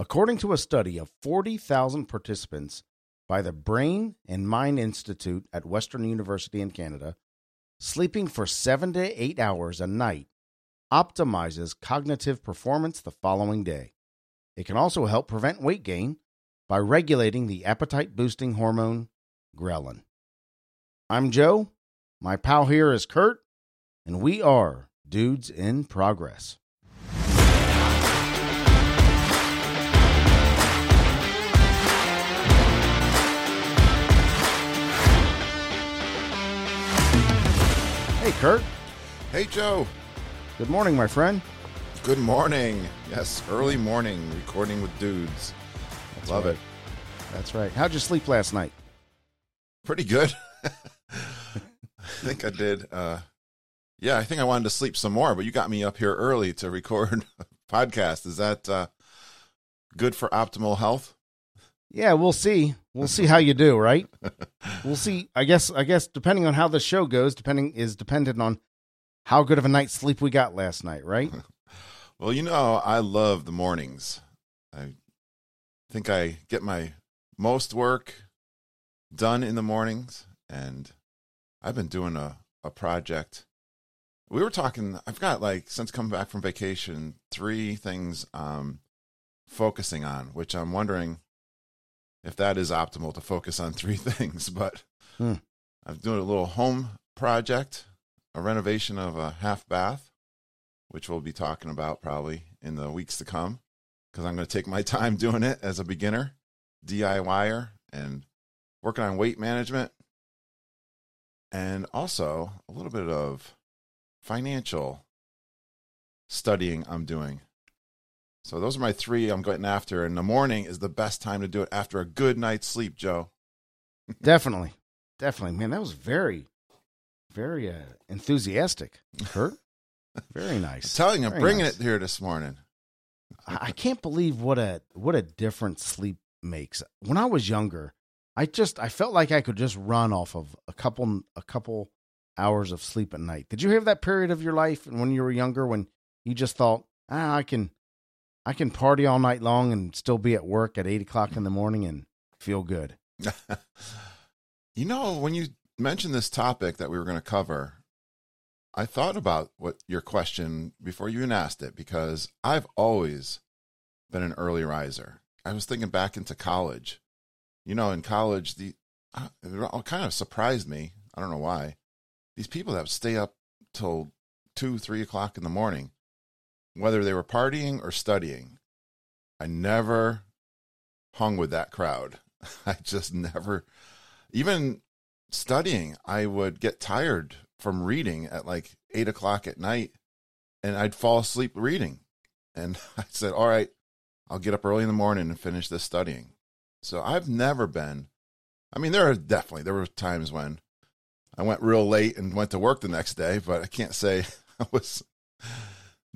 According to a study of 40,000 participants by the Brain and Mind Institute at Western University in Canada, sleeping for seven to eight hours a night optimizes cognitive performance the following day. It can also help prevent weight gain by regulating the appetite boosting hormone ghrelin. I'm Joe. My pal here is Kurt, and we are Dudes in Progress. Hey, Kurt. Hey, Joe. Good morning, my friend. Good morning. Yes, early morning recording with dudes. That's Love right. it. That's right. How'd you sleep last night? Pretty good. I think I did. Uh, yeah, I think I wanted to sleep some more, but you got me up here early to record a podcast. Is that uh, good for optimal health? Yeah, we'll see. We'll see how you do, right? We'll see. I guess I guess depending on how the show goes, depending is dependent on how good of a night's sleep we got last night, right? Well, you know, I love the mornings. I think I get my most work done in the mornings, and I've been doing a, a project. We were talking, I've got like, since coming back from vacation, three things um focusing on, which I'm wondering if that is optimal to focus on three things. But Hmm. I'm doing a little home project, a renovation of a half bath which we'll be talking about probably in the weeks to come because I'm going to take my time doing it as a beginner, DIYer, and working on weight management. And also a little bit of financial studying I'm doing. So those are my three I'm going after. And the morning is the best time to do it after a good night's sleep, Joe. Definitely. Definitely. Man, that was very very uh, enthusiastic, Kurt. Very I'm nice. telling you, I'm bringing nice. it here this morning. I I can't believe what a what a difference sleep makes. When I was younger, I just I felt like I could just run off of a couple a couple hours of sleep at night. Did you have that period of your life when you were younger when you just thought, ah, I can I can party all night long and still be at work at eight o'clock in the morning and feel good. you know, when you mentioned this topic that we were going to cover, I thought about what your question before you even asked it because I've always been an early riser. I was thinking back into college. You know, in college, the uh, it all kind of surprised me. I don't know why. These people that stay up till two, three o'clock in the morning, whether they were partying or studying, I never hung with that crowd. I just never, even studying, I would get tired from reading at like eight o'clock at night and I'd fall asleep reading. And I said, All right, I'll get up early in the morning and finish this studying. So I've never been, I mean, there are definitely, there were times when I went real late and went to work the next day, but I can't say I was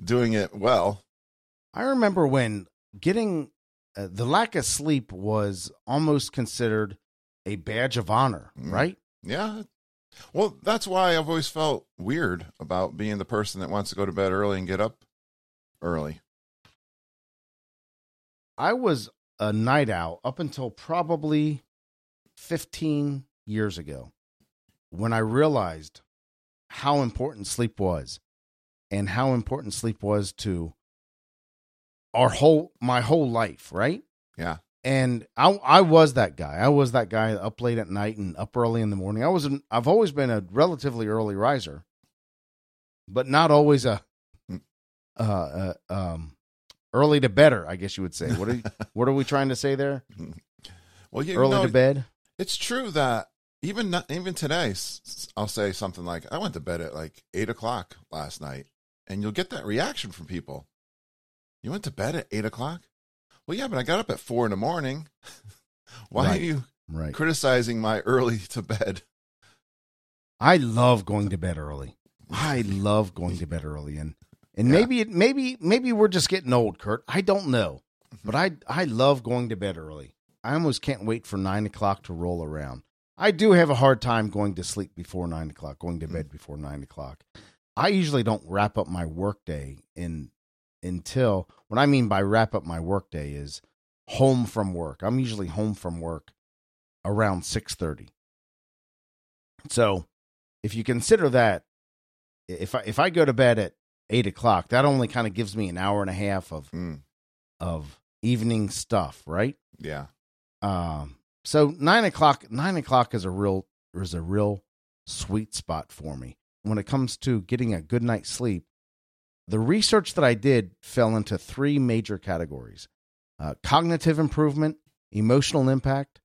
doing it well. I remember when getting uh, the lack of sleep was almost considered a badge of honor, Mm. right? Yeah. Well, that's why I've always felt weird about being the person that wants to go to bed early and get up early. I was a night owl up until probably 15 years ago when I realized how important sleep was and how important sleep was to our whole my whole life, right? Yeah. And I I was that guy. I was that guy up late at night and up early in the morning. I was an, I've always been a relatively early riser, but not always a uh, uh um early to better, I guess you would say. What are you, what are we trying to say there? Well, you early know, to bed? it's true that even not, even today, I'll say something like, "I went to bed at like eight o'clock last night," and you'll get that reaction from people. You went to bed at eight o'clock? Well, yeah, but I got up at four in the morning. Why Right. are you Right. criticizing my early to bed? I love going to bed early. I love going to bed early, and and Yeah. maybe it maybe maybe we're just getting old, Kurt. I don't know, Mm-hmm. but I I love going to bed early. I almost can't wait for nine o'clock to roll around. I do have a hard time going to sleep before nine o'clock, going to bed before nine o'clock. I usually don't wrap up my workday in until what I mean by wrap up my workday is home from work. I'm usually home from work around six thirty. So, if you consider that, if I if I go to bed at eight o'clock, that only kind of gives me an hour and a half of Mm, of evening stuff, right? yeah. Um, so nine o'clock, nine o'clock is a real is a real sweet spot for me when it comes to getting a good night's sleep. The research that I did fell into three major categories: uh, cognitive improvement, emotional impact,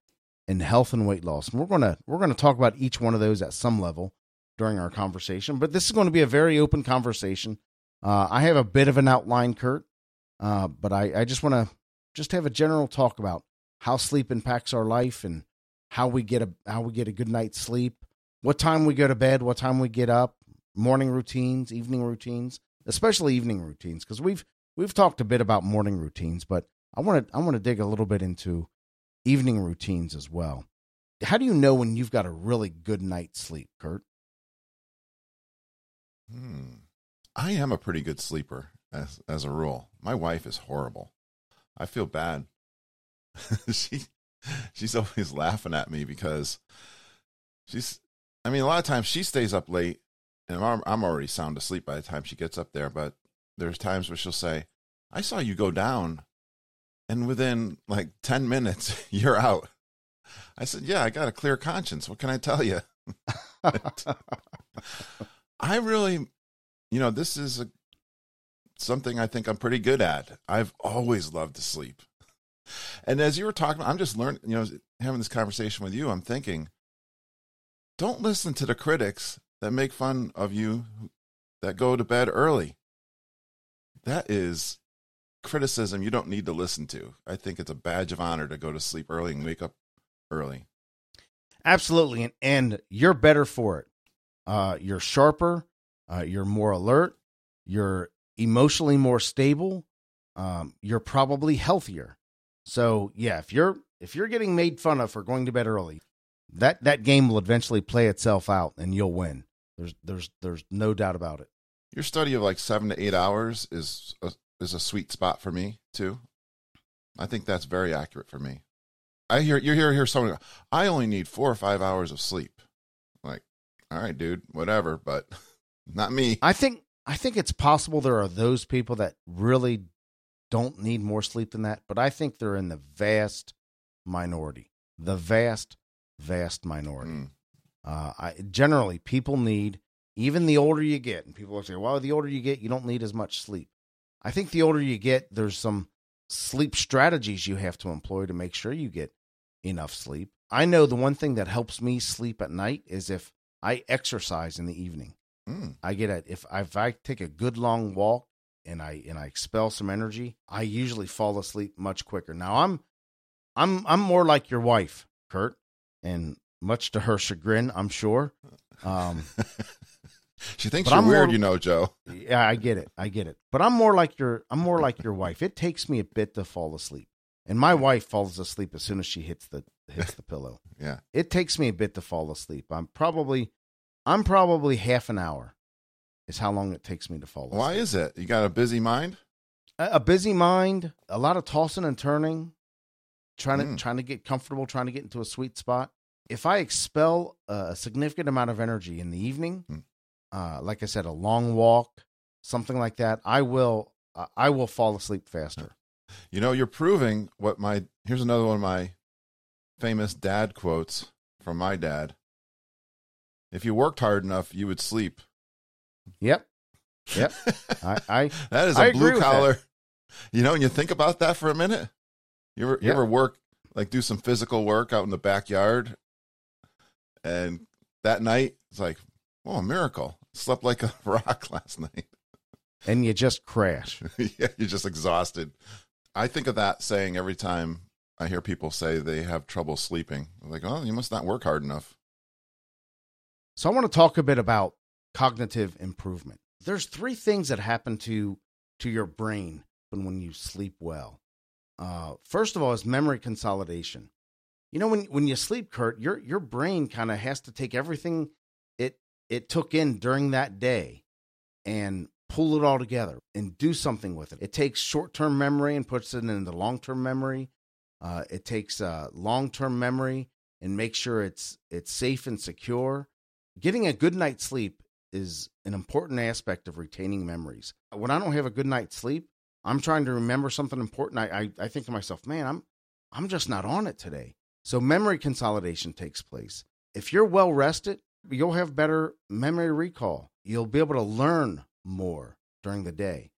and health and weight loss. And we're gonna we're gonna talk about each one of those at some level during our conversation. But this is going to be a very open conversation. Uh, I have a bit of an outline, Kurt, uh, but I, I just want to just have a general talk about how sleep impacts our life and how we get a how we get a good night's sleep, what time we go to bed, what time we get up, morning routines, evening routines, especially evening routines because we've we've talked a bit about morning routines, but I want to I want to dig a little bit into evening routines as well. How do you know when you've got a really good night's sleep, Kurt? Hmm. I am a pretty good sleeper as as a rule. My wife is horrible. I feel bad. she she's always laughing at me because she's I mean a lot of times she stays up late and I'm I'm already sound asleep by the time she gets up there, but there's times where she'll say, "I saw you go down." And within like 10 minutes, you're out. I said, "Yeah, I got a clear conscience. What can I tell you?" I really, you know, this is a, something I think I'm pretty good at. I've always loved to sleep. And as you were talking, I'm just learning, you know, having this conversation with you, I'm thinking, don't listen to the critics that make fun of you that go to bed early. That is criticism you don't need to listen to. I think it's a badge of honor to go to sleep early and wake up early. Absolutely, and, and you're better for it. Uh, you're sharper. Uh, you're more alert. You're emotionally more stable. Um, you're probably healthier. So yeah, if you're if you're getting made fun of for going to bed early, that that game will eventually play itself out, and you'll win. There's there's there's no doubt about it. Your study of like seven to eight hours is a, is a sweet spot for me too. I think that's very accurate for me. I hear you hear hear someone. I only need four or five hours of sleep. Like, all right, dude, whatever, but not me. I think I think it's possible there are those people that really don't need more sleep than that, but I think they're in the vast minority. The vast, vast minority. Mm, Uh, I generally people need even the older you get, and people will say, "Well, the older you get, you don't need as much sleep." I think the older you get, there's some sleep strategies you have to employ to make sure you get enough sleep. I know the one thing that helps me sleep at night is if I exercise in the evening. mm. I get it if if I take a good long walk and I and I expel some energy, I usually fall asleep much quicker. Now I'm I'm I'm more like your wife, Kurt, and much to her chagrin, I'm sure. Um, she thinks you're I'm weird, more- you know, Joe. yeah, I get it, I get it. But I'm more like your I'm more like your wife. It takes me a bit to fall asleep, and my wife falls asleep as soon as she hits the hits the pillow. Yeah. It takes me a bit to fall asleep. I'm probably I'm probably half an hour is how long it takes me to fall asleep. Why is it? You got a busy mind? a a busy mind, a lot of tossing and turning, trying to Mm. trying to get comfortable, trying to get into a sweet spot. If I expel a significant amount of energy in the evening, Mm. uh, like I said, a long walk, something like that, I will uh, I will fall asleep faster. You know, you're proving what my here's another one of my famous dad quotes from my dad. If you worked hard enough, you would sleep. Yep, Yep. I, I that is I a agree blue collar. You know, and you think about that for a minute. You ever you Yeah. ever work like do some physical work out in the backyard, and that night it's like, oh, a miracle! Slept like a rock last night. and you just crash. yeah, you're just exhausted. I think of that saying every time I hear people say they have trouble sleeping. I'm like, oh, you must not work hard enough. So I want to talk a bit about cognitive improvement. There's three things that happen to to your brain when when you sleep well. Uh, first of all, is memory consolidation. You know, when when you sleep, Kurt, your your brain kind of has to take everything it it took in during that day and pull it all together and do something with it. It takes short term memory and puts it into long term memory. Uh, it takes uh, long term memory and makes sure it's it's safe and secure. Getting a good night's sleep is an important aspect of retaining memories. When I don't have a good night's sleep, I'm trying to remember something important. I, I, I think to myself, man, I'm I'm just not on it today. So memory consolidation takes place. If you're well rested, you'll have better memory recall. You'll be able to learn more during the day.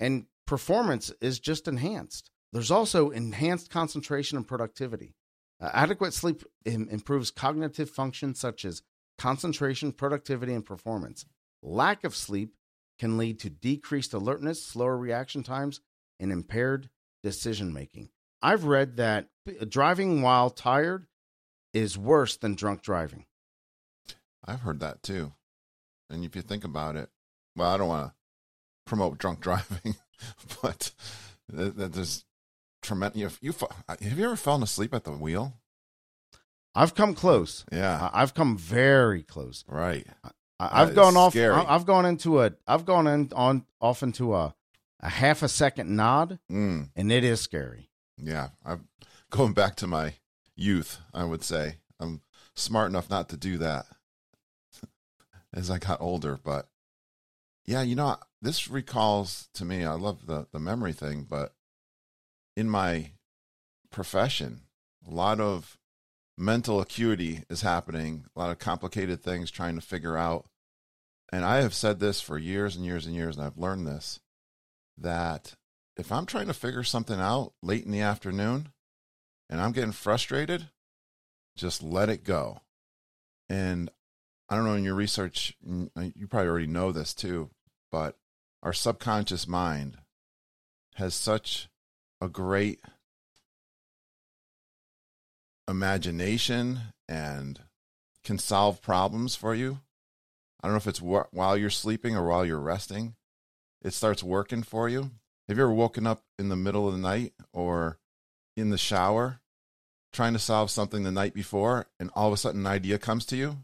And performance is just enhanced. There's also enhanced concentration and productivity. Uh, adequate sleep Im- improves cognitive functions such as concentration, productivity, and performance. Lack of sleep can lead to decreased alertness, slower reaction times, and impaired decision making. I've read that uh, driving while tired is worse than drunk driving. I've heard that too. And if you think about it, well, I don't want to promote drunk driving, but there's tremendous. You, you, have you ever fallen asleep at the wheel? I've come close. Yeah, I've come very close. Right. I, have gone off. Scary. I've gone into a. I've gone in on off into a a half a second nod, mm. and it is scary. Yeah, I'm going back to my youth. I would say I'm smart enough not to do that as I got older, but yeah, you know, this recalls to me. I love the the memory thing, but in my profession, a lot of mental acuity is happening, a lot of complicated things trying to figure out. And I have said this for years and years and years, and I've learned this that if I'm trying to figure something out late in the afternoon and I'm getting frustrated, just let it go. And I don't know in your research, uh, you probably already know this too, but our subconscious mind has such a great imagination and can solve problems for you. I don't know if it's wh- while you're sleeping or while you're resting. It starts working for you. Have you ever woken up in the middle of the night or in the shower trying to solve something the night before and all of a sudden an idea comes to you?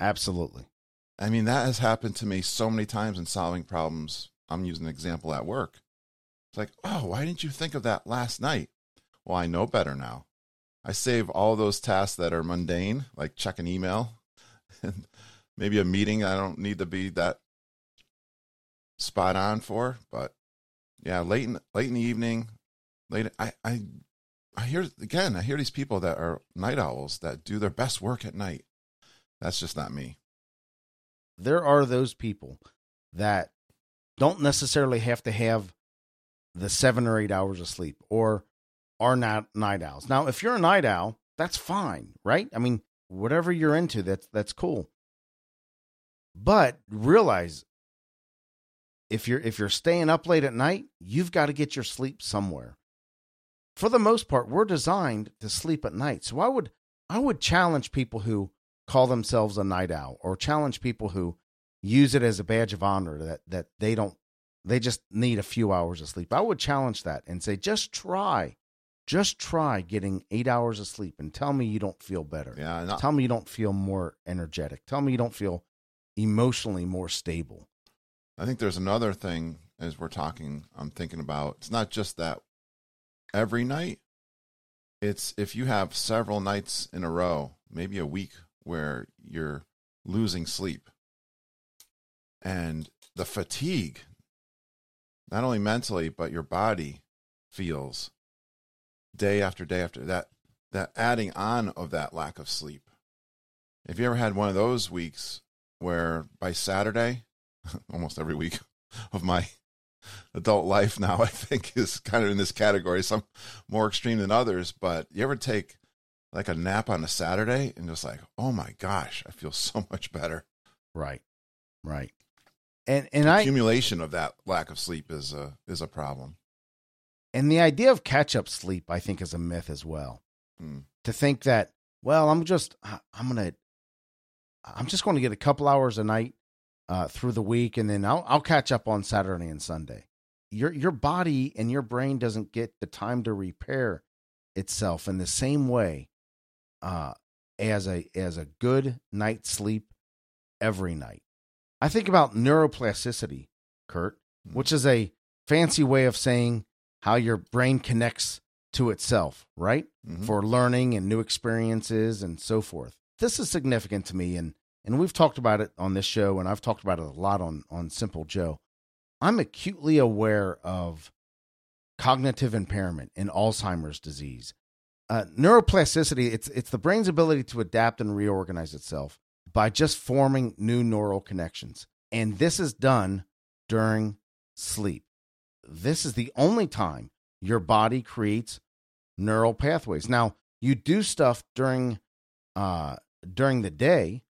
Absolutely. I mean, that has happened to me so many times in solving problems. I'm using an example at work. It's like, oh, why didn't you think of that last night? Well, I know better now. I save all those tasks that are mundane, like check an email and maybe a meeting I don't need to be that spot on for. But yeah, late in late in the evening, late I I I hear again, I hear these people that are night owls that do their best work at night. That's just not me. There are those people that don't necessarily have to have the seven or eight hours of sleep or are not night owls. Now, if you're a night owl, that's fine, right? I mean, whatever you're into, that's that's cool. But realize if you're if you're staying up late at night, you've got to get your sleep somewhere. For the most part, we're designed to sleep at night. So I would I would challenge people who call themselves a night owl or challenge people who use it as a badge of honor that that they don't they just need a few hours of sleep. I would challenge that and say just try just try getting eight hours of sleep and tell me you don't feel better. Yeah. Not- tell me you don't feel more energetic. Tell me you don't feel emotionally more stable. I think there's another thing as we're talking, I'm thinking about. It's not just that every night, it's if you have several nights in a row, maybe a week where you're losing sleep and the fatigue, not only mentally, but your body feels day after day after that that adding on of that lack of sleep. Have you ever had one of those weeks where by Saturday, almost every week of my adult life now, I think is kind of in this category, some more extreme than others, but you ever take like a nap on a Saturday and just like, oh my gosh, I feel so much better. Right. Right. And and accumulation I, of that lack of sleep is a is a problem. And the idea of catch up sleep, I think, is a myth as well. Mm. To think that, well, I'm just, I'm going to, I'm just going to get a couple hours a night uh, through the week, and then I'll, I'll catch up on Saturday and Sunday. Your your body and your brain doesn't get the time to repair itself in the same way uh, as a as a good night's sleep every night. I think about neuroplasticity, Kurt, mm. which is a fancy way of saying how your brain connects to itself, right? Mhm. For learning and new experiences and so forth. This is significant to me and and we've talked about it on this show and I've talked about it a lot on on Simple Joe. I'm acutely aware of cognitive impairment in Alzheimer's disease. Uh, neuroplasticity it's it's the brain's ability to adapt and reorganize itself by just forming new neural connections. And this is done during sleep. This is the only time your body creates neural pathways. Now, you do stuff during uh during the day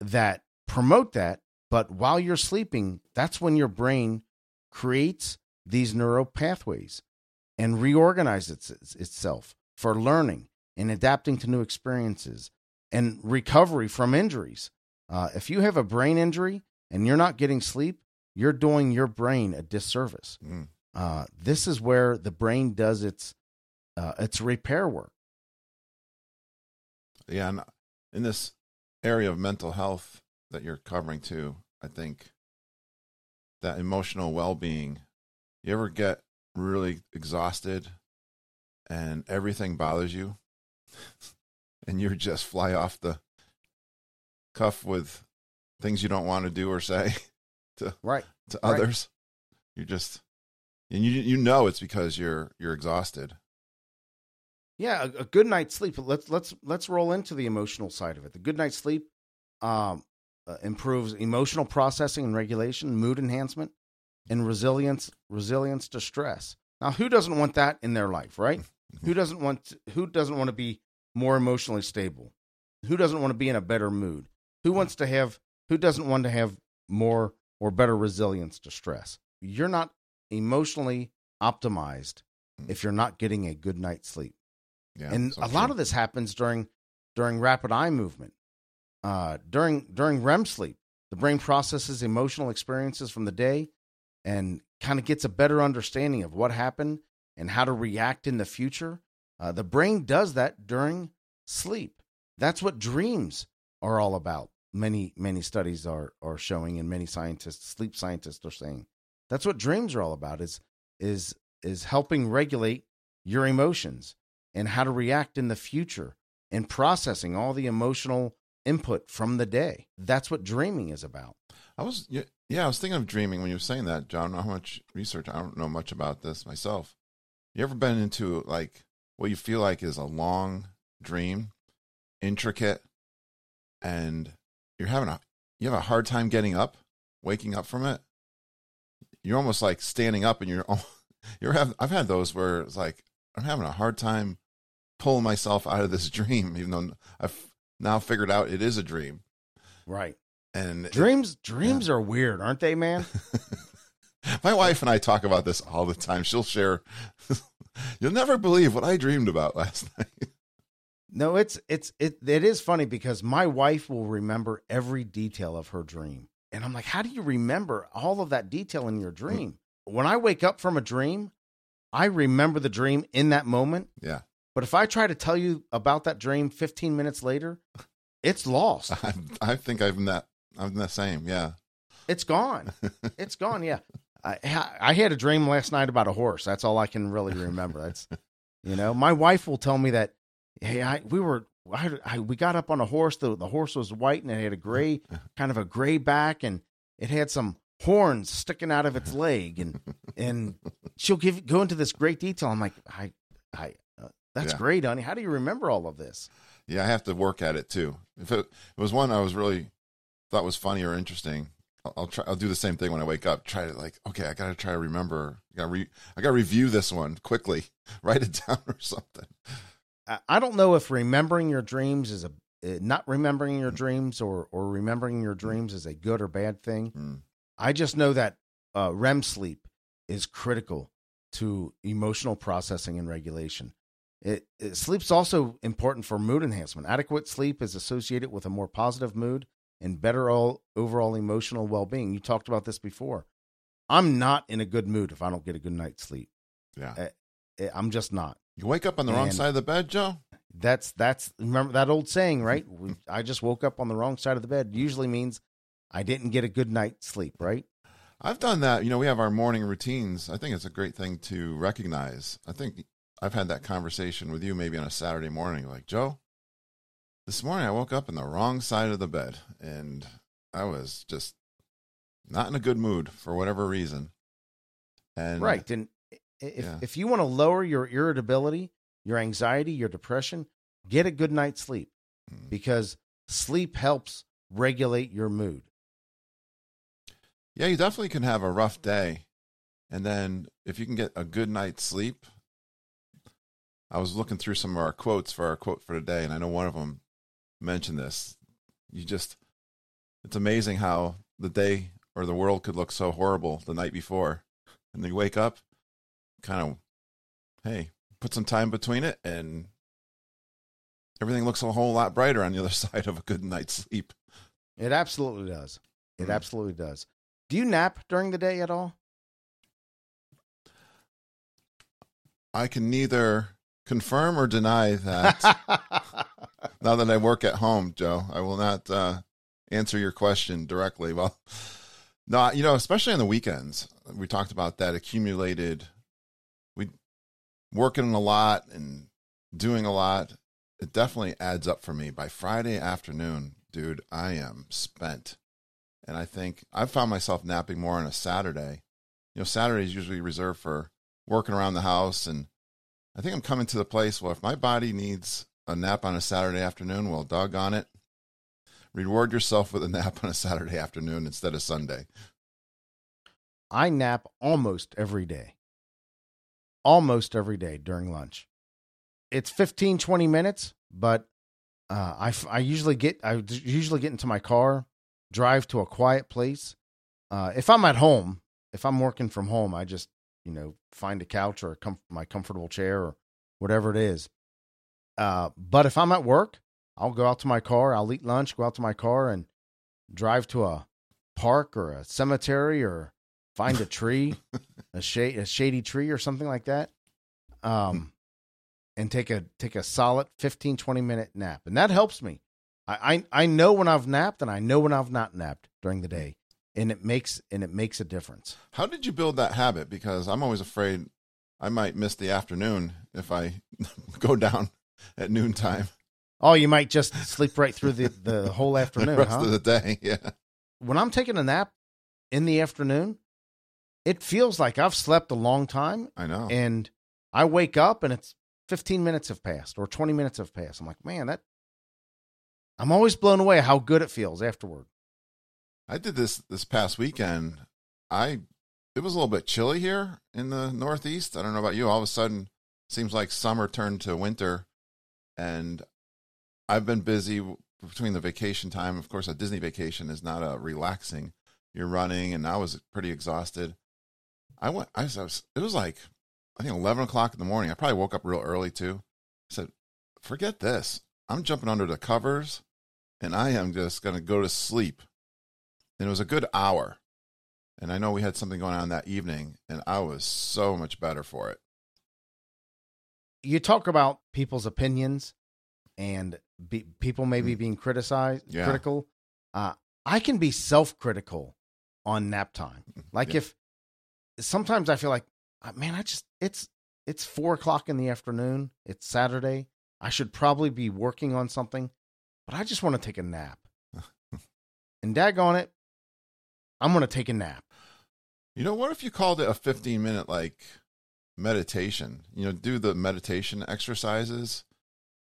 that promote that, but while you're sleeping, that's when your brain creates these neural pathways and reorganizes its, itself for learning and adapting to new experiences and recovery from injuries. Uh, if you have a brain injury and you're not getting sleep, you're doing your brain a disservice. Mm. Uh, this is where the brain does its uh, its repair work. Yeah, and in this area of mental health that you're covering too, I think that emotional well-being. You ever get really exhausted and everything bothers you, and you just fly off the cuff with things you don't want to do or say Right. to Right. others. You just and you you know it's because you're you're exhausted. Yeah, a, a good night's sleep. Let's let's let's roll into the emotional side of it. The good night's sleep um, uh, improves emotional processing and regulation, mood enhancement, and resilience resilience to stress. Now, who doesn't want that in their life, right? who doesn't want to, who doesn't want to be more emotionally stable? Who doesn't want to be in a better mood? Who wants to have who doesn't want to have more or better resilience to stress? You're not emotionally optimized if you're not getting a good night's sleep. Yeah, and so a lot of this happens during during rapid eye movement. Uh, during during rem sleep the brain processes emotional experiences from the day and kind of gets a better understanding of what happened and how to react in the future. Uh, the brain does that during sleep. That's what dreams are all about many many studies are are showing and many scientists sleep scientists are saying that's what dreams are all about is is is helping regulate your emotions and how to react in the future and processing all the emotional input from the day. That's what dreaming is about. I was yeah, I was thinking of dreaming when you were saying that, John. I don't know how much research. I don't know much about this myself. You ever been into like what you feel like is a long dream, intricate, and you're having a you have a hard time getting up, waking up from it. You're almost like standing up, and you're you're have. I've had those where it's like I'm having a hard time pulling myself out of this dream, even though I've now figured out it is a dream. Right. And it- Dreams dreams are weird, aren't they, man? My wife and I talk about this all the time. She'll share. You'll never believe what I dreamed about last night. No, it's it's it it is funny because my wife will remember every detail of her dream. And I'm like, "How do you remember all of that detail in your mm. dream?" When I wake up from a dream, I remember the dream in that moment. Yeah, But if I try to tell you about that dream 15 minutes later, it's lost. I, I think I'm that. I'm the same. Yeah, It's gone. It's gone. Yeah. I, I had a dream last night about a horse. That's all I can really remember. That's, you know, my wife will tell me that, hey, I, we were, I, I, we got up on a horse. The, the horse was white and it had a gray, kind of a gray back and it had some horns sticking out of its leg. And, and she'll give, go into this great detail. I'm like, I, I, uh, that's Yeah. great, honey. How do you remember all of this? yeah. I have to work at it too. If it, it was one I was really thought was funny or interesting, I'll, I'll try. I'll do the same thing when I wake up. Try to like, okay, I got to try to remember. I gotta re, I got to review this one quickly. Write it down or something. I- I don't know if remembering your dreams is a uh, not remembering your dreams or or remembering your dreams is a good or bad thing. Mm. I just know that uh, REM sleep is critical to emotional processing and regulation. It, it sleep's also important for mood enhancement. Adequate sleep is associated with a more positive mood and better all, overall emotional well-being. You talked about this before. I'm not in a good mood if I don't get a good night's sleep. Yeah. Eh, I'm just not. You wake up on the wrong side of the bed, Joe. That's that's remember that old saying, right? I just woke up on the wrong side of the bed. Usually means I didn't get a good night's sleep, right? I've done that. You know, we have our morning routines. I think it's a great thing to recognize. I think I've had that conversation with you maybe on a Saturday morning, like, Joe, this morning I woke up in the wrong side of the bed and I was just not in a good mood for whatever reason. And right. And if, Yeah. if you want to lower your irritability, your anxiety, your depression, get a good night's sleep Mm. because sleep helps regulate your mood. Yeah, you definitely can have a rough day. And then if you can get a good night's sleep, I was looking through some of our quotes for our quote for today, and I know one of them mentioned this. You just, it's amazing how the day or the world could look so horrible the night before. And then you wake up, kind of, hey, put some time between it, and everything looks a whole lot brighter on the other side of a good night's sleep. It absolutely does. It Mm. absolutely does. Do you nap during the day at all? I can neither confirm or deny that. now that I work at home, Joe, I will not uh, answer your question directly. Well, no, you know, especially on the weekends, we talked about that accumulated. Working a lot and doing a lot. It definitely adds up for me. By Friday afternoon, dude, I am spent, and I think I've found myself napping more on a Saturday. You know, Saturday is usually reserved for working around the house and I think I'm coming to the place where if my body needs a nap on a Saturday afternoon, well, doggone it. Reward yourself with a nap on a Saturday afternoon instead of Sunday. I nap almost every day. Almost every day during lunch. It's 15, 20 minutes, but uh, I, I usually get I usually get into my car, drive to a quiet place. Uh, if I'm at home, if I'm working from home, I just you know find a couch or a com- my comfortable chair or whatever it is. Uh, but if I'm at work, I'll go out to my car. I'll eat lunch, go out to my car, and drive to a park or a cemetery or find a tree, a shade a shady tree or something like that. Um and take a take a solid 15 20 minute nap. And that helps me. I I, I know when I've napped and I know when I've not napped during the day. And it makes and it makes a difference. How did you build that habit? Because I'm always afraid I might miss the afternoon if I go down at noontime Oh, you might just sleep right through the, the whole the afternoon, rest huh? of the day. Yeah. when I'm taking a nap in the afternoon, it feels like I've slept a long time I know. and I wake up and it's 15 minutes have passed or 20 minutes have passed. I'm like, man, that I'm always blown away how good it feels afterward. I did this this past weekend. I it was a little bit chilly here in the Northeast. I don't know about you. All of a sudden, seems like summer turned to winter, and I've been busy between the vacation time. Of course, a Disney vacation is not a relaxing. You're running, and I was pretty exhausted. I went. I was. It was like I think eleven o'clock in the morning. I probably woke up real early too. I said, "Forget this. I'm jumping under the covers, and I am just going to go to sleep." and it was a good hour. And I know we had something going on that evening, and I was so much better for it. You talk about people's opinions and be, people maybe Mm. being criticized, Yeah. critical. Uh, I can be self-critical on nap time. Like Yeah. if sometimes I feel like, uh, man, I just it's it's four o'clock in the afternoon. It's Saturday. I should probably be working on something, but I just want to take a nap. and daggone it, I'm going to take a nap. You know, what if you called it a 15 minute like meditation? You know, do the meditation exercises,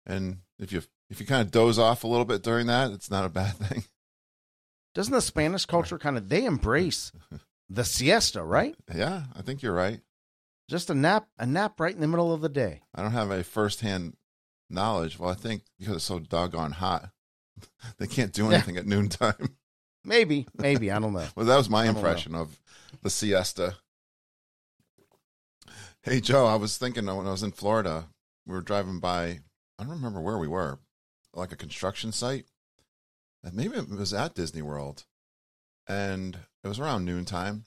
and if you if you kind of doze off a little bit during that, it's not a bad thing. Doesn't the Spanish culture kind of they embrace the siesta, right? Yeah, I think you're right. Just a nap, a nap right in the middle of the day. I don't have a firsthand knowledge. Well, I think because it's so doggone hot, they can't do anything at noontime. Maybe, maybe I don't know. Well, that was my I don't know. impression of the siesta. Hey, Joe, I was thinking when I was in Florida, we were driving by, I don't remember where we were, like a construction site. And maybe it was at Disney World. And it was around noontime.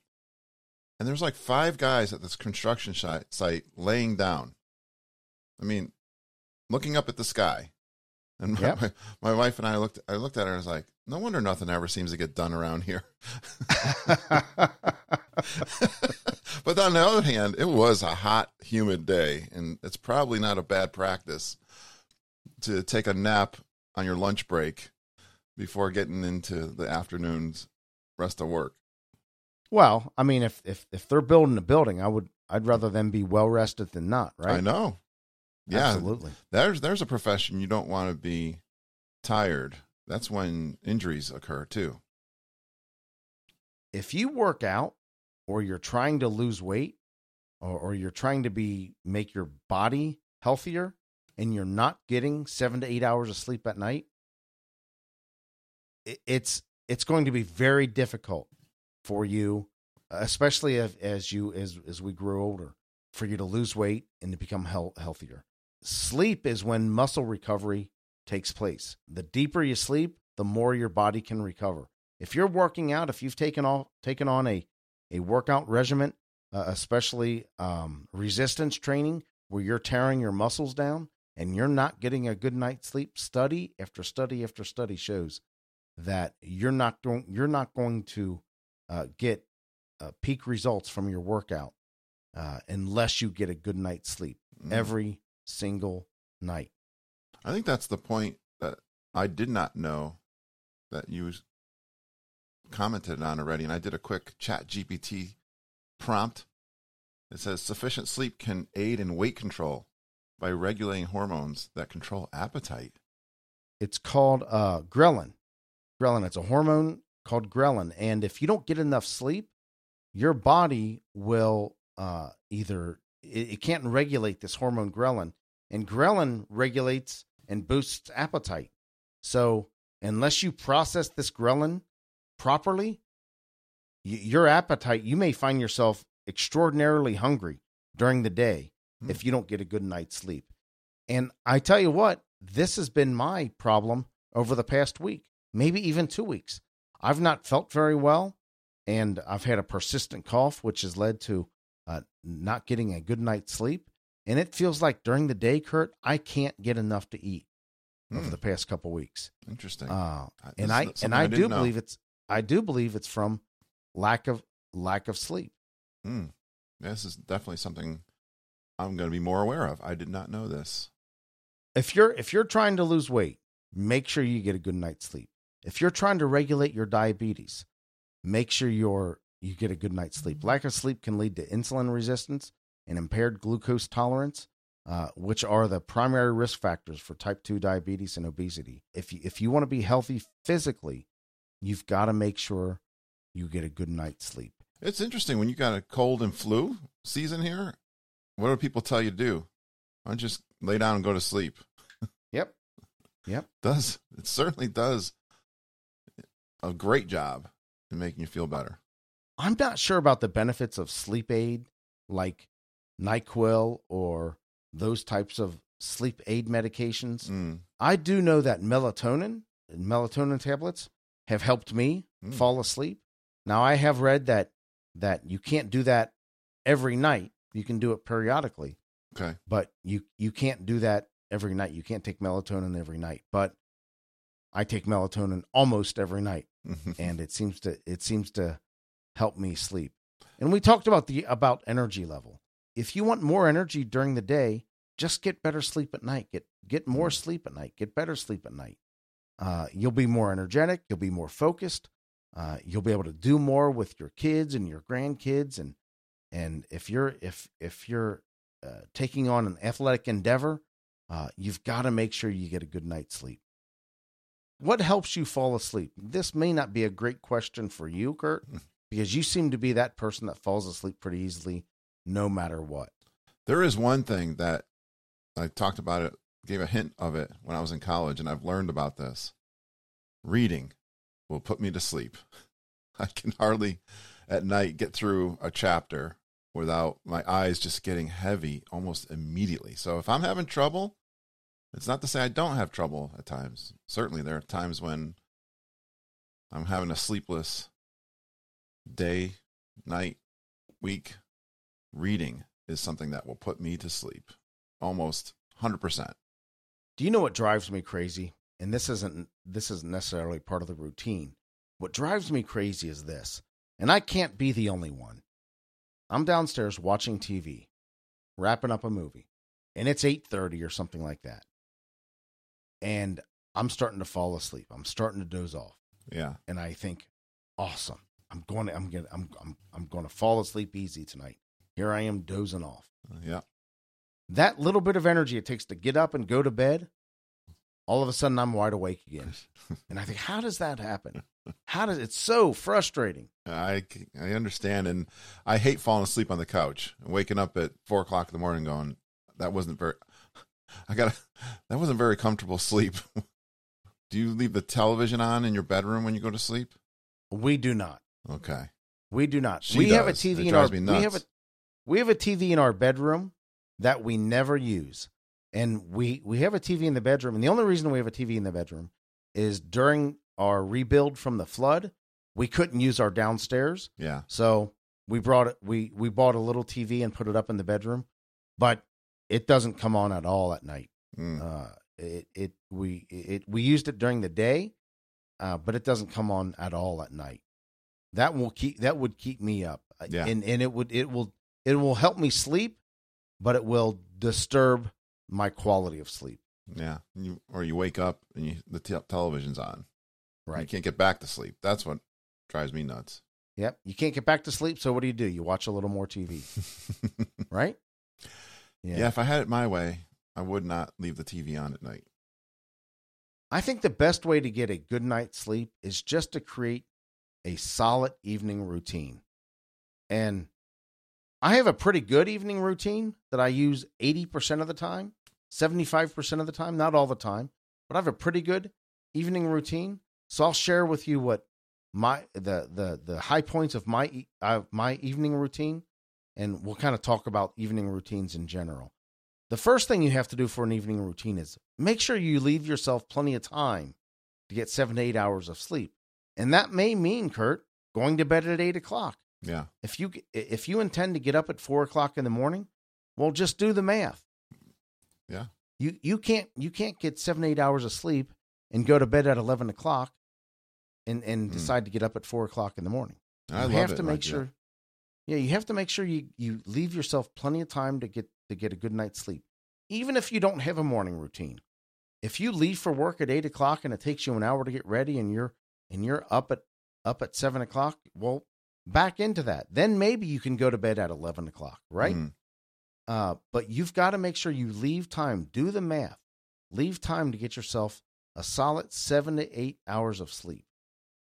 And there was like five guys at this construction site laying down. I mean, looking up at the sky. And my, Yep. my, my wife and I looked I looked at her and was like, no wonder nothing ever seems to get done around here. but on the other hand, it was a hot, humid day, and it's probably not a bad practice to take a nap on your lunch break before getting into the afternoon's rest of work. well, I mean, if if if they're building a building, I would I'd rather them be well rested than not, right? I know. Yeah, Absolutely. there's there's a profession you don't want to be tired. That's when injuries occur too. If you work out or you're trying to lose weight or, or you're trying to be make your body healthier and you're not getting seven to eight hours of sleep at night, it, it's it's going to be very difficult for you, especially as, as you as as we grow older, for you to lose weight and to become health, healthier. Sleep is when muscle recovery takes place. The deeper you sleep, the more your body can recover. If you're working out, if you've taken off taken on a a workout regimen, uh, especially um, resistance training, where you're tearing your muscles down and you're not getting a good night's sleep, study after study after study shows that you're not going you're not going to uh, get uh, peak results from your workout uh, unless you get a good night's sleep Mm. every single night. I think that's the point that I did not know that you commented on already. And I did a quick chat GPT prompt. It says sufficient sleep can aid in weight control by regulating hormones that control appetite. It's called uh, ghrelin. Ghrelin. It's a hormone called ghrelin, and if you don't get enough sleep, your body will uh, either it, it can't regulate this hormone ghrelin, and ghrelin regulates and boosts appetite. So unless you process this ghrelin properly, y- your appetite you may find yourself extraordinarily hungry during the day Hmm. if you don't get a good night's sleep. And I tell you what, this has been my problem over the past week, maybe even two weeks. I've not felt very well, and I've had a persistent cough, which has led to uh, not getting a good night's sleep. And it feels like during the day, Kurt, I can't get enough to eat over Hmm. the past couple weeks. Interesting. Uh, and I and I, do know. believe it's I do believe it's from lack of lack of sleep. Hmm. This is definitely something I'm going to be more aware of. I did not know this. if you're if you're trying to lose weight, make sure you get a good night's sleep. If you're trying to regulate your diabetes, make sure you're you get a good night's sleep. Lack of sleep can lead to insulin resistance and impaired glucose tolerance, uh, which are the primary risk factors for type two diabetes and obesity. If you, if you want to be healthy physically, you've got to make sure you get a good night's sleep. It's interesting when you got a cold and flu season here. What do people tell you to do? Why don't you just lay down and go to sleep? Yep. Yep. Does it certainly does a great job in making you feel better. I'm not sure about the benefits of sleep aid like NyQuil or those types of sleep aid medications. Mm. I do know that melatonin and melatonin tablets have helped me Mm. fall asleep. Now I have read that that you can't do that every night. You can do it periodically, Okay. but you you can't do that every night. You can't take melatonin every night. But I take melatonin almost every night and it seems to it seems to help me sleep. And we talked about the about energy level. If you want more energy during the day, just get better sleep at night. Get get more sleep at night. Get better sleep at night. Uh, you'll be more energetic. You'll be more focused. Uh, you'll be able to do more with your kids and your grandkids. And and if you're if if you're uh, taking on an athletic endeavor, uh, you've got to make sure you get a good night's sleep. What helps you fall asleep? This may not be a great question for you, Kurt, hmm. because you seem to be that person that falls asleep pretty easily no matter what. There is one thing that I talked about it, gave a hint of it when I was in college, and I've learned about this. Reading will put me to sleep. I can hardly at night get through a chapter without my eyes just getting heavy almost immediately. So if I'm having trouble, it's not to say I don't have trouble at times. Certainly, there are times when I'm having a sleepless day, night, week. Reading is something that will put me to sleep almost 100%. Do you know what drives me crazy? And this isn't this isn't necessarily part of the routine. What drives me crazy is this, and I can't be the only one. I'm downstairs watching TV, wrapping up a movie, and it's 8:30 or something like that. And I'm starting to fall asleep. I'm starting to doze off. Yeah. And I think, awesome. I'm going to I'm going to I'm I'm I'm going to fall asleep easy tonight. Here I am dozing off. Uh, yeah. That little bit of energy it takes to get up and go to bed, all of a sudden I'm wide awake again. and I think, how does that happen? How does it's so frustrating? I I understand, and I hate falling asleep on the couch and waking up at four o'clock in the morning going, that wasn't very. I got that wasn't very comfortable sleep. do you leave the television on in your bedroom when you go to sleep? We do not. Okay. We do not. She we have a. TV It in our we have a we have a TV in our bedroom that we never use. And we we have a TV in the bedroom and the only reason we have a TV in the bedroom is during our rebuild from the flood, we couldn't use our downstairs. Yeah. So we brought it we we bought a little TV and put it up in the bedroom, but it doesn't come on at all at night. Mm. Uh it it we it we used it during the day, uh, but it doesn't come on at all at night. That will keep that would keep me up. Yeah. And and it would it will it will help me sleep, but it will disturb my quality of sleep. Yeah. You or you wake up and you, the te- television's on. Right. You can't get back to sleep. That's what drives me nuts. Yep. You can't get back to sleep, so what do you do? You watch a little more TV, right? Yeah. If I had it my way, I would not leave the TV on at night. I think the best way to get a good night's sleep is just to create a solid evening routine. And I have a pretty good evening routine that I use 80% of the time, 75% of the time, not all the time, but I have a pretty good evening routine. So I'll share with you what my the the the high points of my uh, my evening routine and we'll kind of talk about evening routines in general. The first thing you have to do for an evening routine is make sure you leave yourself plenty of time to get seven to eight hours of sleep. And that may mean, Kurt, going to bed at eight o'clock. Yeah. If you if you intend to get up at four o'clock in the morning, well, just do the math. Yeah. You you can't you can't get seven eight hours of sleep and go to bed at eleven o'clock, and and Mm. decide to get up at four o'clock in the morning. I you love have it to like make sure. Yeah, you have to make sure you you leave yourself plenty of time to get to get a good night's sleep, even if you don't have a morning routine. If you leave for work at eight o'clock and it takes you an hour to get ready, and you're and you're up at up at seven o'clock, well, back into that. Then maybe you can go to bed at eleven o'clock, right? Mm. Uh, but you've got to make sure you leave time. Do the math. Leave time to get yourself a solid seven to eight hours of sleep.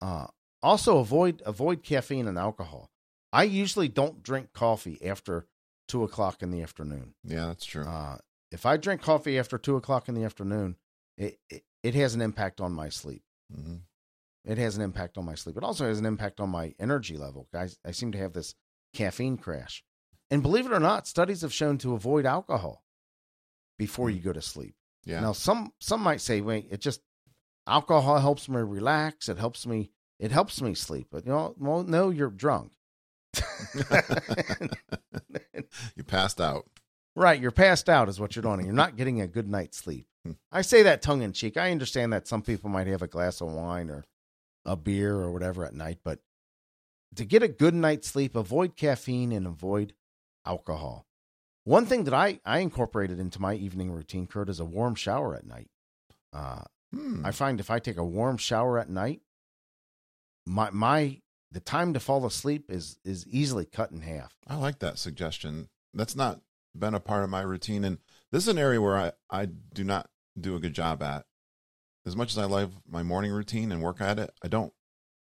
Uh, also, avoid avoid caffeine and alcohol. I usually don't drink coffee after two o'clock in the afternoon. Yeah, that's true. Uh, if I drink coffee after two o'clock in the afternoon, it, it it has an impact on my sleep. hmm It has an impact on my sleep. It also has an impact on my energy level. Guys, I seem to have this caffeine crash. And believe it or not, studies have shown to avoid alcohol before you go to sleep. Yeah. Now, some some might say, wait, it just alcohol helps me relax. It helps me. It helps me sleep. But you know, well, no, you're drunk. you passed out. right, you're passed out, is what you're doing. You're not getting a good night's sleep. Hmm. I say that tongue in cheek. I understand that some people might have a glass of wine or a beer or whatever at night, but to get a good night's sleep, avoid caffeine and avoid alcohol. One thing that I, I incorporated into my evening routine, Kurt, is a warm shower at night. Uh, Hmm. I find if I take a warm shower at night, my my the time to fall asleep is is easily cut in half. I like that suggestion. That's not been a part of my routine. And this is an area where I, I do not do a good job at. As much as I love my morning routine and work at it, I don't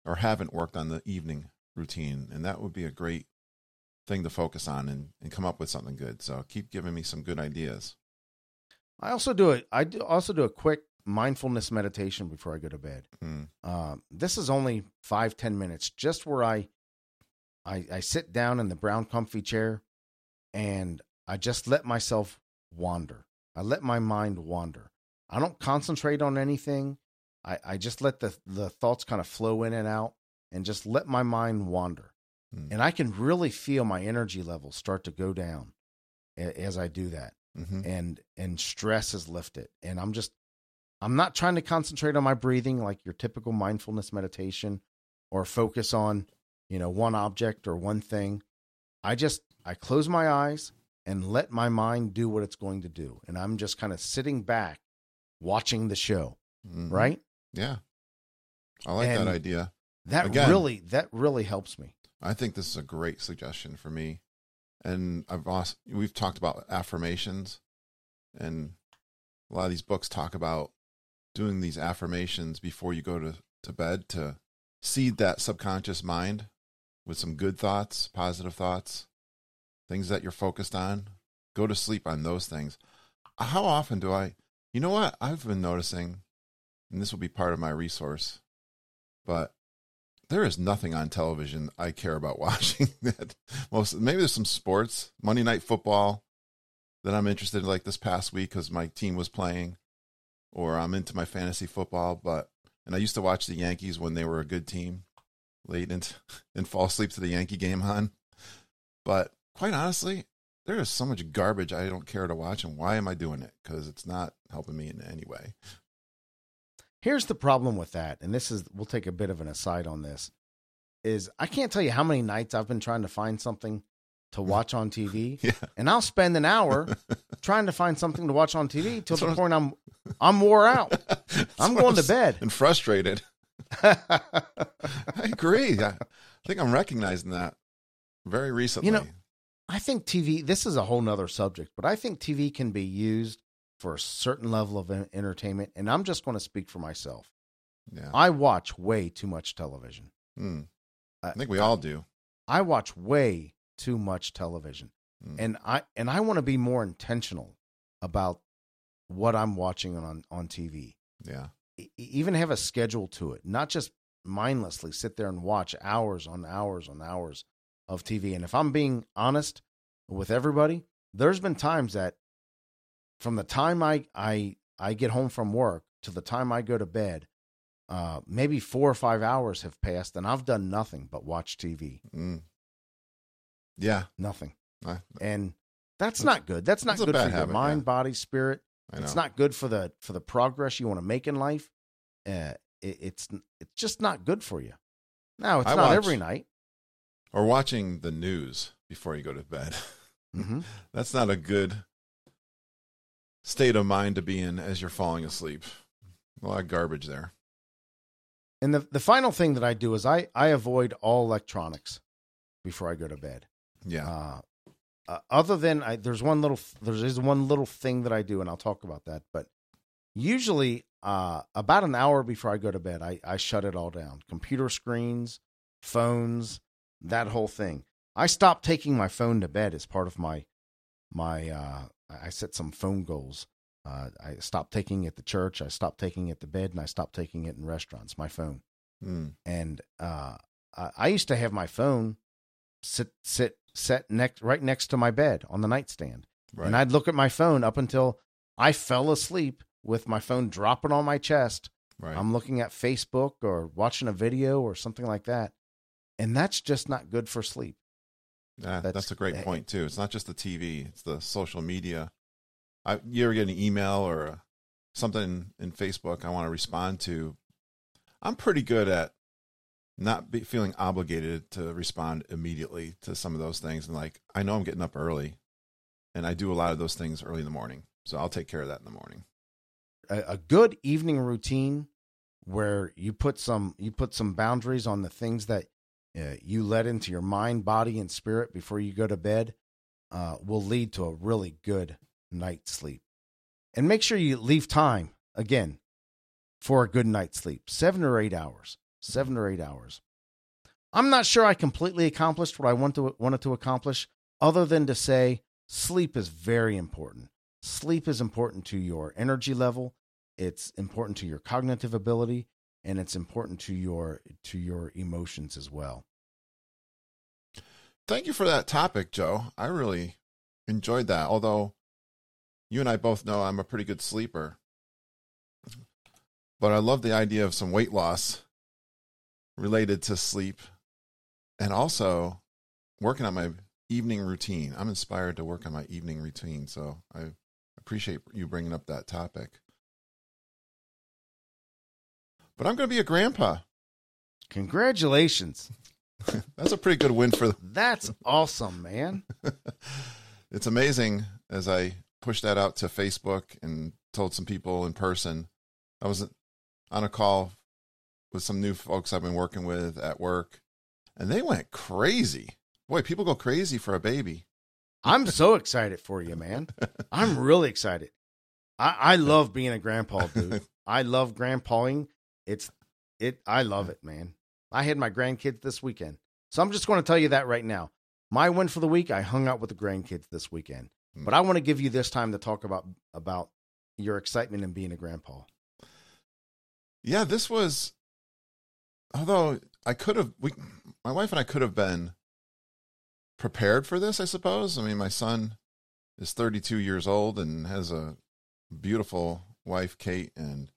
or haven't worked on the evening routine. And that would be a great thing to focus on and, and come up with something good. So keep giving me some good ideas. I also do it. I do also do a quick mindfulness meditation before I go to bed. Hmm. Um, this is only five ten minutes, just where I, I I sit down in the brown comfy chair, and I just let myself wander. I let my mind wander. I don't concentrate on anything. I, I just let the the thoughts kind of flow in and out, and just let my mind wander. Hmm. And I can really feel my energy levels start to go down as I do that. Mhm. and and stress is lifted and i'm just i'm not trying to concentrate on my breathing like your typical mindfulness meditation or focus on you know one object or one thing i just i close my eyes and let my mind do what it's going to do and i'm just kind of sitting back watching the show Mhm. right Yeah. I like And- that idea. that Again- really that really helps me I think this is a great suggestion for me. And I've also, we've talked about affirmations, and a lot of these books talk about doing these affirmations before you go to, to bed to seed that subconscious mind with some good thoughts, positive thoughts, things that you're focused on. Go to sleep on those things. How often do I, you know what? I've been noticing, and this will be part of my resource, but there is nothing on television I care about watching that most maybe there's some sports Monday night football that I'm interested in like this past week because my team was playing or I'm into my fantasy football but and I used to watch the Yankees when they were a good team late into and fall asleep to the Yankee game on but quite honestly there is so much garbage I don't care to watch and why am I doing it because it's not helping me in any way Here's the problem with that, and this is we'll take a bit of an aside on this. Is I can't tell you how many nights I've been trying to find something to watch on TV, yeah and I'll spend an hour trying to find something to watch on TV till the point I'm I'm wore out. I'm going to bed. and frustrated I agree. I think I'm recognizing that very recently. You know- I think TV. This is a whole nother subject, but I think TV can be used for a certain level of entertainment, and I'm just going to speak for myself. yeah. I watch way too much television. Hmm. I I- think we all do. I watch way too much television. Mm. and I and I want to be more intentional about what I'm watching on on TV. Yeah. E- even have a schedule to it, not just mindlessly sit there and watch hours on hours on hours of TV. And if I'm being honest with everybody, there's been times that from the time I I I get home from work to the time I go to bed, uh, maybe four or five hours have passed, and I've done nothing but watch TV. Mm. Yeah. Nothing. I, and that's, That's- not good. That's not that's good for your habit, mind, yeah. body, spirit. I know. It's not good for the for the progress you want to make in life. Uh, it, it's it's just not good for you. No, it's I not watch- every night. or watching the news before you go to bed. hmm That's not a good state of mind to be in as you're falling asleep. A lot of garbage there. And the the final thing that I do is I I avoid all electronics before I go to bed. Yeah. Uh, uh, other than I, there's one little there's is one little thing that I do, and I'll talk about that. But usually, uh, about an hour before I go to bed, I I shut it all down. Computer screens, phones, that whole thing. I stopped taking my phone to bed as part of my my. Uh, I set some phone goals. Uh, I stopped taking it to church. I stopped taking it to bed, and I stopped taking it in restaurants. My phone Mm. and uh, I, I used to have my phone sit sit set next right next to my bed on the nightstand, Right. and I'd look at my phone up until I fell asleep with my phone dropping on my chest. right. I'm looking at Facebook or watching a video or something like that, and that's just not good for sleep. Yeah, That's- that's, a great eh, point too. It's not just the TV; it's the social media. I, you ever get an email or a, something in Facebook I want to respond to? I'm pretty good at not be, feeling obligated to respond immediately to some of those things, and like I know I'm getting up early, and I do a lot of those things early in the morning, so I'll take care of that in the morning. a, a good evening routine where you put some you put some boundaries on the things that uh, you let into your mind, body, and spirit before you go to bed uh, will lead to a really good night's sleep. And make sure you leave time again for a good night's sleep, seven or eight hours, seven or eight hours. I'm not sure I completely accomplished what I want to, wanted to accomplish, other than to say sleep is very important. Sleep is important to your energy level. It's important to your cognitive ability, and it's important to your to your emotions as well. Thank you for that topic, Joe. I really enjoyed that. Although you and I both know I'm a pretty good sleeper. But I love the idea of some weight loss related to sleep and also working on my evening routine. I'm inspired to work on my evening routine. So I appreciate you bringing up that topic. But I'm going to be a grandpa. Congratulations. That's a pretty good win for. That's awesome, man. it's amazing as I pushed that out to Facebook and told some people in person. I was on a call with some new folks I've been working with at work, and they went crazy. Boy, people go crazy for a baby. I'm so excited for you, man. I'm really excited. I, I love being a grandpa, dude. I love grandpaing. It's it. I love it, man. I had my grandkids this weekend, so I'm just going to tell you that right now. My win for the week. I hung out with the grandkids this weekend, Hmm. but I want to give you this time to talk about about your excitement in being a grandpa. Yeah, this was. Although I could have, we, my wife and I could have been prepared for this. I suppose. I mean, my son is 32 years old and has a beautiful wife, Kate, and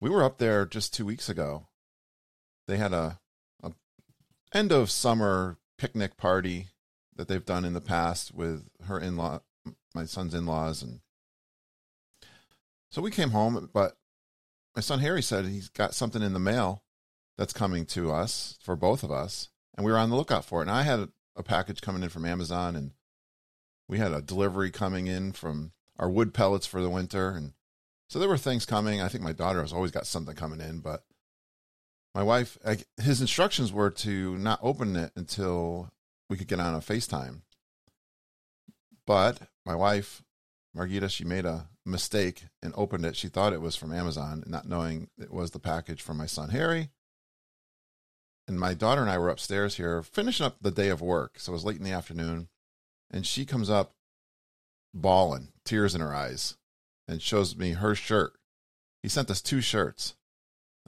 we were up there just two weeks ago. They had a, a end of summer picnic party that they've done in the past with her in law, my son's in laws, and so we came home. But my son Harry said he's got something in the mail that's coming to us for both of us, and we were on the lookout for it. And I had a, package coming in from Amazon, and we had a delivery coming in from our wood pellets for the winter, and so there were things coming. I think my daughter has always got something coming in, but my wife, I, his instructions were to not open it until we could get on a FaceTime. But my wife, Margita, she made a mistake and opened it. She thought it was from Amazon, not knowing it was the package from my son Harry. And my daughter and I were upstairs here finishing up the day of work. So it was late in the afternoon. And she comes up bawling, tears in her eyes, and shows me her shirt. He sent us two shirts.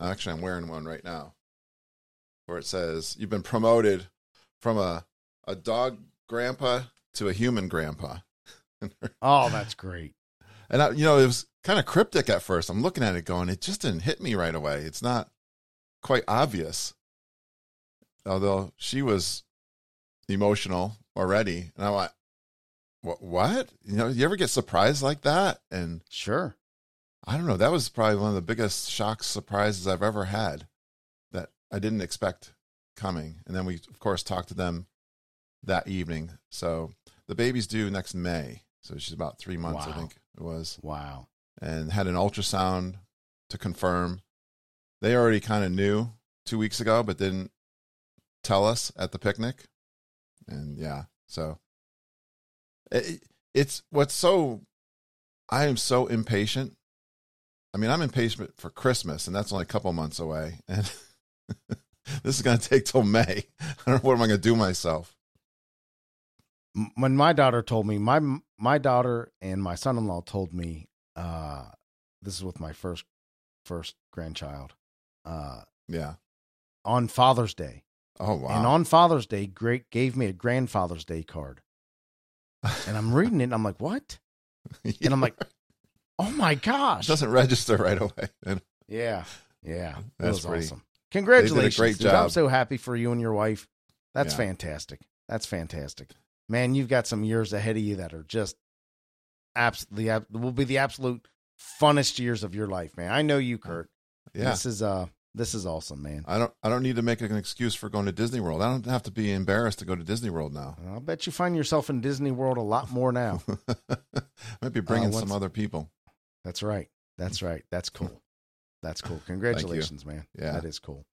Actually, I'm wearing one right now where it says, You've been promoted from a, a dog grandpa to a human grandpa. Oh, that's great. And I, you know, it was kind of cryptic at first. I'm looking at it going, it just didn't hit me right away. It's not quite obvious. Although she was emotional already. And I went, what, what? You know, you ever get surprised like that? And Sure. I don't know. That was probably one of the biggest shocks, surprises I've ever had that I didn't expect coming. And then we, of course, talked to them that evening. So the baby's due next May. So she's about three months, I think it was Wow. and had an ultrasound to confirm. They already kind of knew two weeks ago, but didn't tell us at the picnic. And yeah, so it, it's what's so. I am so impatient. I mean, I'm impatient for Christmas, and that's only a couple months away, and this is going to take till May. I don't know what am I going to do myself. When my daughter told me, my my daughter and my son-in-law told me, uh, this is with my first first grandchild, uh, Yeah. on Father's Day. Oh wow. And on Father's Day, great gave me a grandfather's day card. And I'm reading it and I'm like, what? And I'm like, oh my it gosh. doesn't register right away. Yeah. Yeah. It That's was pretty- awesome. Congratulations. great dude. I'm so happy for you and your wife. That's Yeah. fantastic. That's fantastic. Man, you've got some years ahead of you that are just absolutely will be the absolute funnest years of your life, man. I know you, Kurt. yeah. This is uh this is awesome, man. I don't I don't need to make an excuse for going to Disney World. I don't have to be embarrassed to go to Disney World now. I'll bet you find yourself in Disney World a lot more now. Might be bringing Uh, some other people. That's right. That's right. That's cool. That's cool. Congratulations, man. Yeah. That is cool.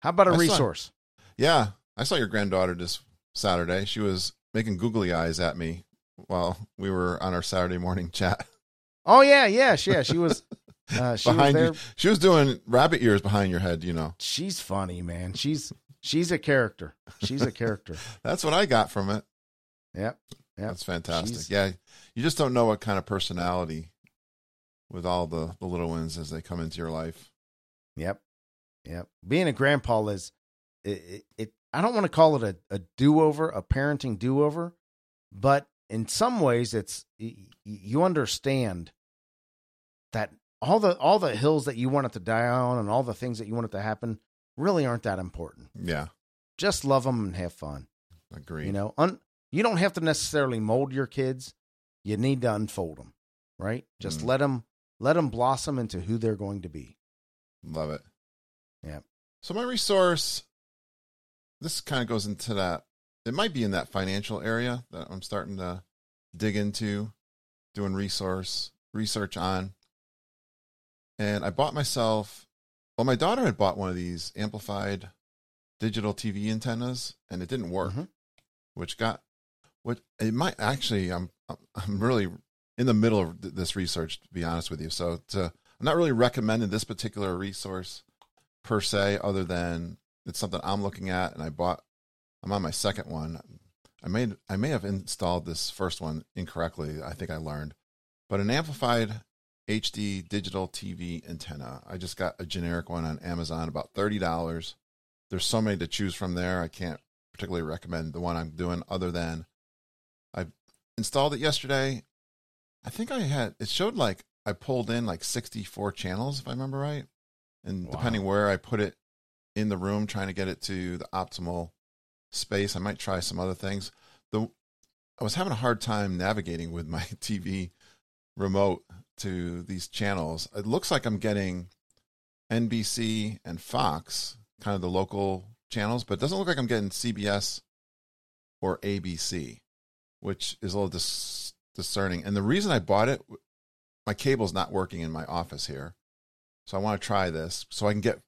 How about a I saw- resource? Yeah, I saw your granddaughter this Saturday. She was making googly eyes at me while we were on our Saturday morning chat. Oh yeah, yeah, yeah. She was uh, she was there. you, she was doing rabbit ears behind your head. You know, She's funny, man. She's she's a character. She's a character. that's what I got from it. Yep. Yep. That's fantastic. She's- Yeah, you just don't know what kind of personality with all the the little ones as they come into your life. Yep. Yep. Being a grandpa is it, it, it I don't want to call it a, a do-over, a parenting do-over, but in some ways it's you understand that all the all the hills that you want it to die on and all the things that you want it to happen really aren't that important. Yeah, Just love them and have fun. Agree. You know, un, you don't have to necessarily mold your kids. You need to unfold them. right? Just Mm. let them let them blossom into who they're going to be. Love it. Yeah. So my resource, this kind of goes into that. It might be in that financial area that I'm starting to dig into, doing resource research on. And I bought myself. Well, my daughter had bought one of these amplified digital TV antennas, and it didn't work. Mhm. Which got what it might actually. I'm I'm really in the middle of this research, to be honest with you. So to, I'm not really recommending this particular resource per se, other than it's something I'm looking at, and I bought. I'm on my second one. I made I may have installed this first one incorrectly. I think I learned, but an amplified HD digital TV antenna. I just got a generic one on Amazon, about thirty dollars. There's so many to choose from there. I can't particularly recommend the one I'm doing, other than I installed it yesterday. I think I had it showed like I pulled in like 64 channels, if I remember right. And Wow. depending where I put it in the room, trying to get it to the optimal space, I might try some other things. The I was having a hard time navigating with my TV remote to these channels. It looks like I'm getting NBC and Fox, kind of the local channels, but it doesn't look like I'm getting CBS or ABC, which is a little dis- discerning. And the reason I bought it, my cable's not working in my office here. So I want to try this so I can get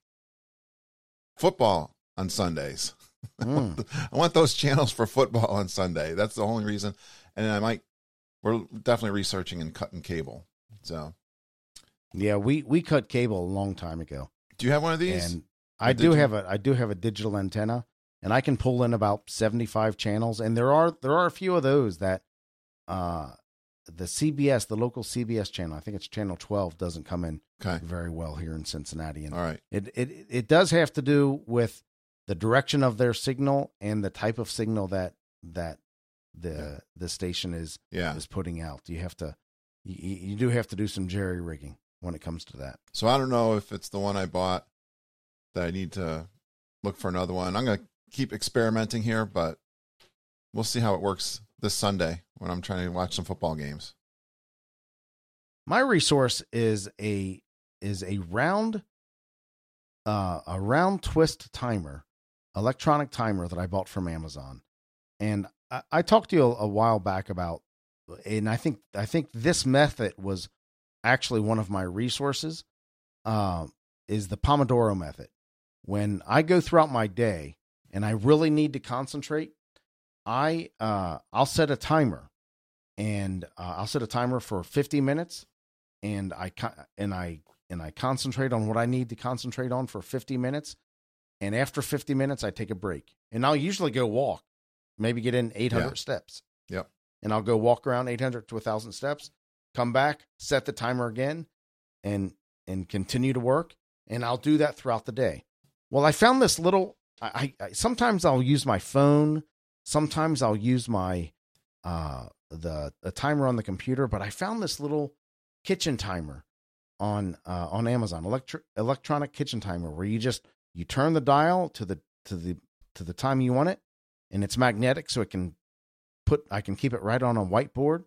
football on Sundays. Mm. I want those channels for football on Sunday. That's the only reason. And I might, we're definitely researching and cutting cable. So, Yeah, we we cut cable a long time ago, do you have one of these? and I do have a I do have a digital antenna, and I can pull in about seventy five channels, and there are there are a few of those that, uh, the CBS the local CBS channel I think it's channel twelve doesn't come in okay. very well here in Cincinnati, and All right. it it it does have to do with the direction of their signal and the type of signal that that the Yeah. the station is Yeah. is putting out. You have to you, you do have to do some jerry rigging when it comes to that. So I don't know if it's the one I bought that I need to look for another one. I'm going to keep experimenting here, but we'll see how it works this Sunday when I'm trying to watch some football games. My resource is a is a round uh a round twist timer, electronic timer that I bought from Amazon. And I, I talked to you a, a while back about and I think I think this method was actually one of my resources. Um is the Pomodoro method. When I go throughout my day and I really need to concentrate, I uh I'll set a timer and uh, I'll set a timer for 50 minutes and I and I and I concentrate on what I need to concentrate on for 50 minutes and after 50 minutes I take a break and I'll usually go walk maybe get in 800 Yeah. steps. And I'll go walk around 800 to 1000 steps come back set the timer again and and continue to work and I'll do that throughout the day. Well I found this little I, I sometimes I'll use my phone sometimes I'll use my uh the the timer on the computer, but I found this little kitchen timer on uh on Amazon, electric electronic kitchen timer where you just you turn the dial to the to the to the time you want it and it's magnetic so it can put I can keep it right on a whiteboard.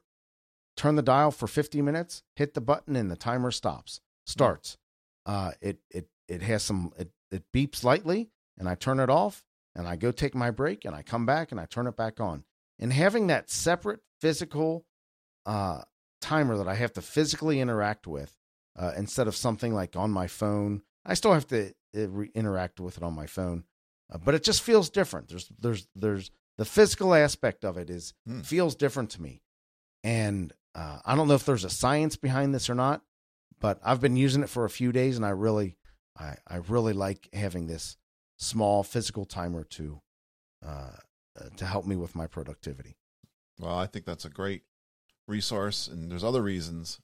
Turn the dial for 50 minutes, hit the button and the timer stops. Starts. Uh it it it has some it it beeps lightly and I turn it off and I go take my break and I come back and I turn it back on. And having that separate physical uh, timer that I have to physically interact with uh, instead of something like on my phone, I still have to uh, re- interact with it on my phone, uh, but it just feels different. There's there's there's the physical aspect of it is Hmm. feels different to me, and uh, I don't know if there's a science behind this or not, but I've been using it for a few days and I really I, I really like having this small physical timer to uh, uh, to help me with my productivity. Well, I think that's a great resource, and there's other reasons.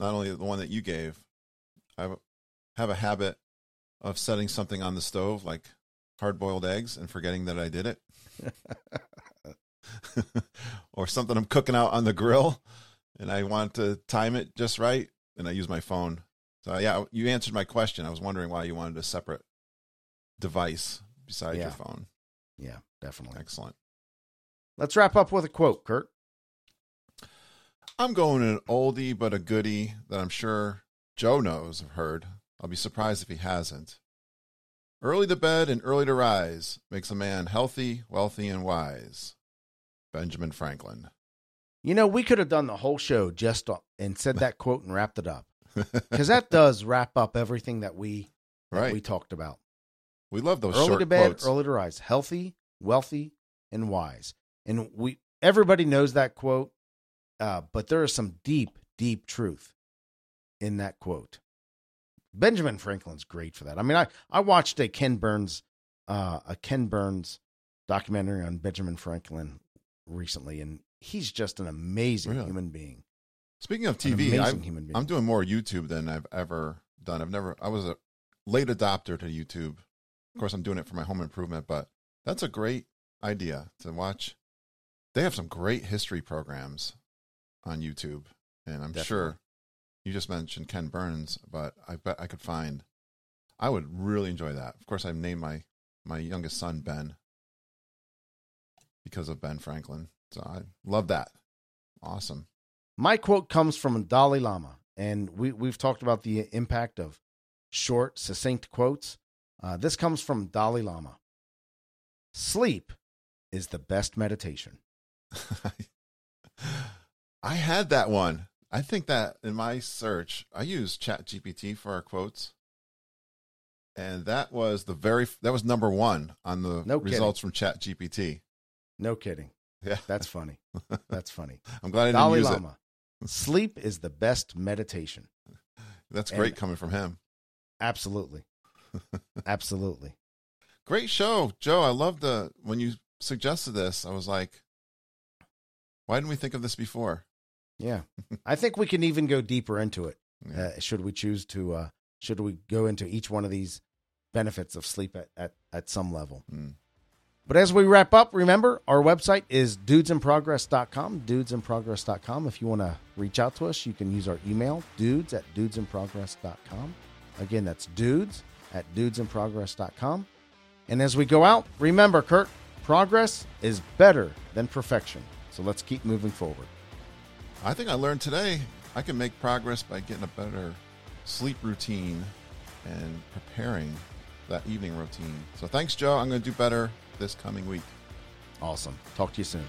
Not only the one that you gave, I have a- have a habit of setting something on the stove, like hard-boiled eggs, and forgetting that I did it, or something I'm cooking out on the grill, and I want to time it just right, and I use my phone. So yeah, you answered my question. I was wondering why you wanted a separate device besides Yeah. your phone. Yeah, definitely. Excellent. Let's wrap up with a quote, Kurt. I'm going an oldie but a goodie that I'm sure Joe knows or heard. I'll be surprised if he hasn't. Early to bed and early to rise makes a man healthy, wealthy, and wise. Benjamin Franklin. You know, we could have done the whole show just and said that quote and wrapped it up because that does wrap up everything that we that right. we talked about. We love those early to bed, quotes. early to rise, healthy, wealthy, and wise. And we everybody knows that quote, uh, but there is some deep, deep truth in that quote. Benjamin Franklin's great for that. I mean, I I watched a Ken Burns uh, a Ken Burns documentary on Benjamin Franklin recently, and he's just an amazing Really? human being. Speaking of TV, I'm, human being. I'm doing more YouTube than I've ever done. I've never, I was a late adopter to YouTube. Of course, I'm doing it for my home improvement, but that's a great idea to watch. They have some great history programs on YouTube, and I'm Definitely. sure you just mentioned Ken Burns, but I bet I could find. I would really enjoy that. Of course, I've named my my youngest son Ben because of Ben Franklin, so I love that. Awesome. My quote comes from Dalai Lama, and we, we've talked about the impact of short, succinct quotes. Uh, this comes from Dalai Lama Sleep is the best meditation. I had that one. I think that in my search, I used ChatGPT for our quotes, and that was the very that was number one on the No kidding. results from ChatGPT. No kidding. Yeah, That's funny. That's funny. I'm glad I didn't Dalai use Lama. Sleep is the best meditation. That's great And- coming from him. Absolutely. Absolutely. Great show, Joe. I love the when you suggested this. I was like, why didn't we think of this before? Yeah. I think we can even go deeper into it. Yeah. Uh, should we choose to, uh, should we go into each one of these benefits of sleep at, at, at some level? Mm. But as we wrap up, remember our website is dudesinprogress.com, dudesinprogress.com. If you want to reach out to us, you can use our email, dudes at dudesinprogress.com. Again, that's dudes at dudesinprogress.com. And as we go out, remember, Kurt, progress is better than perfection. So let's keep moving forward. I think I learned today I can make progress by getting a better sleep routine and preparing that evening routine. So thanks, Joe. I'm going to do better this coming week. Awesome. Talk to you soon.